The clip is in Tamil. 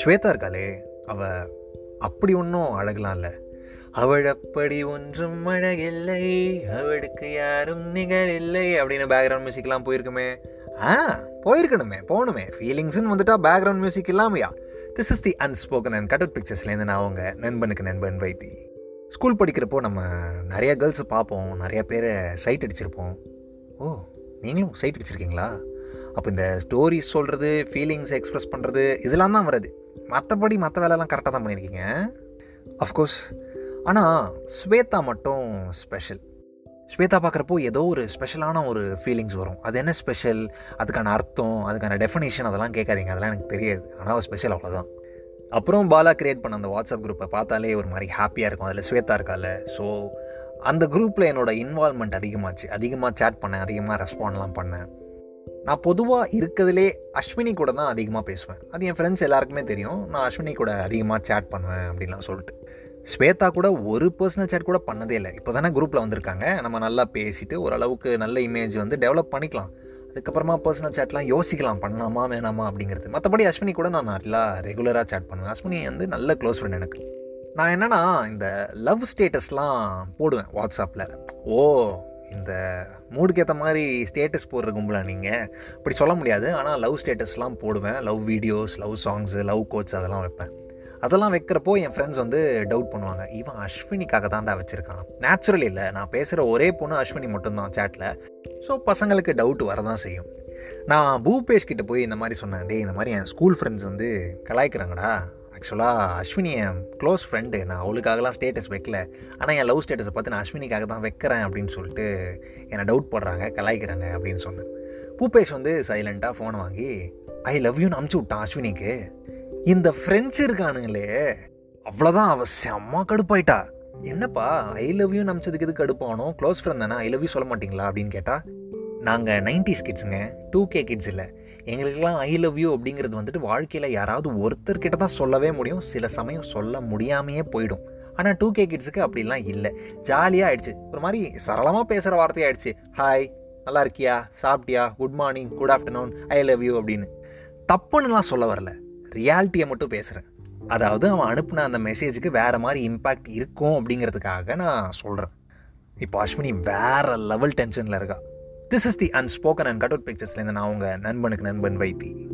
ஸ்வேதா இருக்காளே அவ அப்படி ஒன்றும் அழகலாம் இல்லை அவள் அப்படி ஒன்றும் அழகில்லை அவளுக்கு யாரும் நிகர் இல்லை அப்படின்னு பேக்ரவுண்ட் மியூசிக்லாம் போயிருக்குமே. ஆ போயிருக்கணுமே போகணுமே. ஃபீலிங்ஸ்னு வந்துட்டா background music இல்லாமையா? This is the unspoken and cut out பிக்சர்ஸ்லேருந்து நான் அவங்க நண்பனுக்கு நண்பன் வைத்தி. ஸ்கூல் படிக்கிறப்போ நம்ம நிறைய கேர்ள்ஸை பார்ப்போம் நிறைய பேரை சைட் அடிச்சிருப்போம். ஓ நீங்களும் சைட் வச்சுருக்கீங்களா? அப்போ இந்த ஸ்டோரிஸ் சொல்கிறது ஃபீலிங்ஸ் எக்ஸ்ப்ரெஸ் பண்ணுறது இதெல்லாம் தான் வருது. மற்றபடி மற்ற வேலைலாம் கரெக்டாக தான் பண்ணியிருக்கீங்க. அஃப்கோர்ஸ் ஆனால் ஸ்வேதா மட்டும் ஸ்பெஷல் ஸ்வேதா பார்க்குறப்போ ஏதோ ஒரு ஸ்பெஷலான ஒரு ஃபீலிங்ஸ் வரும். அது என்ன ஸ்பெஷல் அதுக்கான அர்த்தம் அதுக்கான டெஃபினேஷன் அதெல்லாம் கேட்காதீங்க. அதெல்லாம் எனக்கு தெரியாது. ஆனால் ஸ்பெஷல் அவ்வளோதான் அப்புறம் பாலா கிரியேட் பண்ண அந்த வாட்ஸ்அப் குரூப்பை பார்த்தாலே ஒரு மாதிரி ஹாப்பியாக இருக்கும். அதில் ஸ்வேதா இருக்கால. ஸோ அந்த குரூப்பில் என்னோடய இன்வால்மெண்ட் அதிகமாச்சு. அதிகமாக சேட் பண்ணேன் அதிகமாக ரெஸ்பாண்ட்லாம் பண்ணேன். நான் பொதுவாக இருக்கிறதுலே அஸ்வினி கூட தான் அதிகமாக பேசுவேன். அது என் ஃப்ரெண்ட்ஸ் எல்லாருக்குமே தெரியும். நான் அஸ்வினி கூட அதிகமாக சேட் பண்ணுவேன் அப்படின்லாம் சொல்லிட்டு. ஸ்வேதா கூட ஒரு பர்சனல் சேட் கூட பண்ணதே இல்லை. இப்போ தானே குரூப்பில் வந்திருக்காங்க. நம்ம நல்லா பேசிட்டு ஓரளவுக்கு நல்ல இமேஜ் வந்து டெவலப் பண்ணிக்கலாம். அதுக்கப்புறமா பர்சனல் சேட்லாம் யோசிக்கலாம். பண்ணலாமா வேணாமா அப்படிங்கிறது. மற்றபடி அஸ்வினி கூட நான் நல்லா ரெகுலராக சேட் பண்ணுவேன். அஸ்வினி வந்து நல்ல க்ளோஸ் ஃப்ரெண்ட் எனக்கு. நான் என்னென்னா இந்த லவ் ஸ்டேட்டஸ்லாம் போடுவேன் வாட்ஸ்அப்பில் ஓ இந்த மூடுக்கு ஏற்ற மாதிரி ஸ்டேட்டஸ் போடுற கும்பலா நீங்கள் அப்படி சொல்ல முடியாது. ஆனால் லவ் ஸ்டேட்டஸ்லாம் போடுவேன். Love videos love songs love quotes அதெல்லாம் வைப்பேன். அதெல்லாம் வைக்கிறப்போ என் ஃப்ரெண்ட்ஸ் வந்து டவுட் பண்ணுவாங்க. இவன் அஸ்வினிக்காக தான்டா வச்சுருக்கான். நேச்சுரல் இல்லை. நான் பேசுகிற ஒரே பொண்ணு அஸ்வினி மட்டும்தான் சேட்டில் ஸோ பசங்களுக்கு டவுட் வரதான் செய்யும். நான் பூபேஷ் கிட்டே போய் இந்த மாதிரி சொன்னேன். டே இந்த மாதிரி என் ஸ்கூல் ஃப்ரெண்ட்ஸ் வந்து கலாய்க்கிறாங்கடா. ஆக்சுவலாக அஸ்வினி என் க்ளோஸ் ஃப்ரெண்டு நான் அவளுக்காகலாம் ஸ்டேட்டஸ் வைக்கல. ஆனால் என் லவ் ஸ்டேட்டஸை பார்த்து நான் அஸ்வினிக்காக தான் வைக்கிறேன் அப்படின்னு சொல்லிட்டு என்னை டவுட் போடுறாங்க கலாய்க்கிறாங்க அப்படின்னு சொன்னேன். பூபேஷ் வந்து சைலண்ட்டாக ஃபோனை வாங்கி ஐ லவ் யூன்னு அமுச்சு விட்டான் அஸ்வினிக்கு. இந்த ஃப்ரெண்ட்ஸ் இருக்கானுங்களே. அவ்வளோதான் அவ செம்ம கடுப்பாயிட்டா. என்னப்பா ஐ லவ் யூ நம்பிச்சதுக்கு எதுக்கு கடுப்பானோ? க்ளோஸ் ஃப்ரெண்ட் தானே ஐ லவ் யூ சொல்ல மாட்டிங்களா? அப்படின்னு கேட்டால் நாங்கள் நைன்டிஸ் கிட்ஸுங்க டூ கே கிட்ஸ் இல்லை. எங்களுக்கெல்லாம் ஐ லவ் யூ அப்படிங்கிறது வந்துட்டு வாழ்க்கையில் யாராவது ஒருத்தர்கிட்ட தான் சொல்லவே முடியும். சில சமயம் சொல்ல முடியாமையே போயிடும். ஆனால் டூ கே கிட்ஸுக்கு அப்படிலாம் இல்லை. ஜாலியாக ஆயிடுச்சு. ஒரு மாதிரி சரளமாக பேசுகிற வார்த்தையாயிடுச்சு ஹாய் நல்லா இருக்கியா? சாப்பிட்டியா? Good morning good afternoon I love you அப்படின்னு. தப்புன்னுலாம் சொல்ல வரல. ரியாலிட்டியை மட்டும் பேசுகிறேன் அதாவது அவன் அனுப்புன அந்த மெசேஜுக்கு வேறு மாதிரி இம்பேக்ட் இருக்கும் அப்படிங்கிறதுக்காக நான் சொல்கிறேன் இப்போ அஸ்வினி வேறு லெவல் டென்ஷனில் இருக்கா. This is the unspoken and cut out பிக்சர்ஸ்லேருந்து நான் உங்கள் நண்பனுக்கு நண்பன் வைத்தி.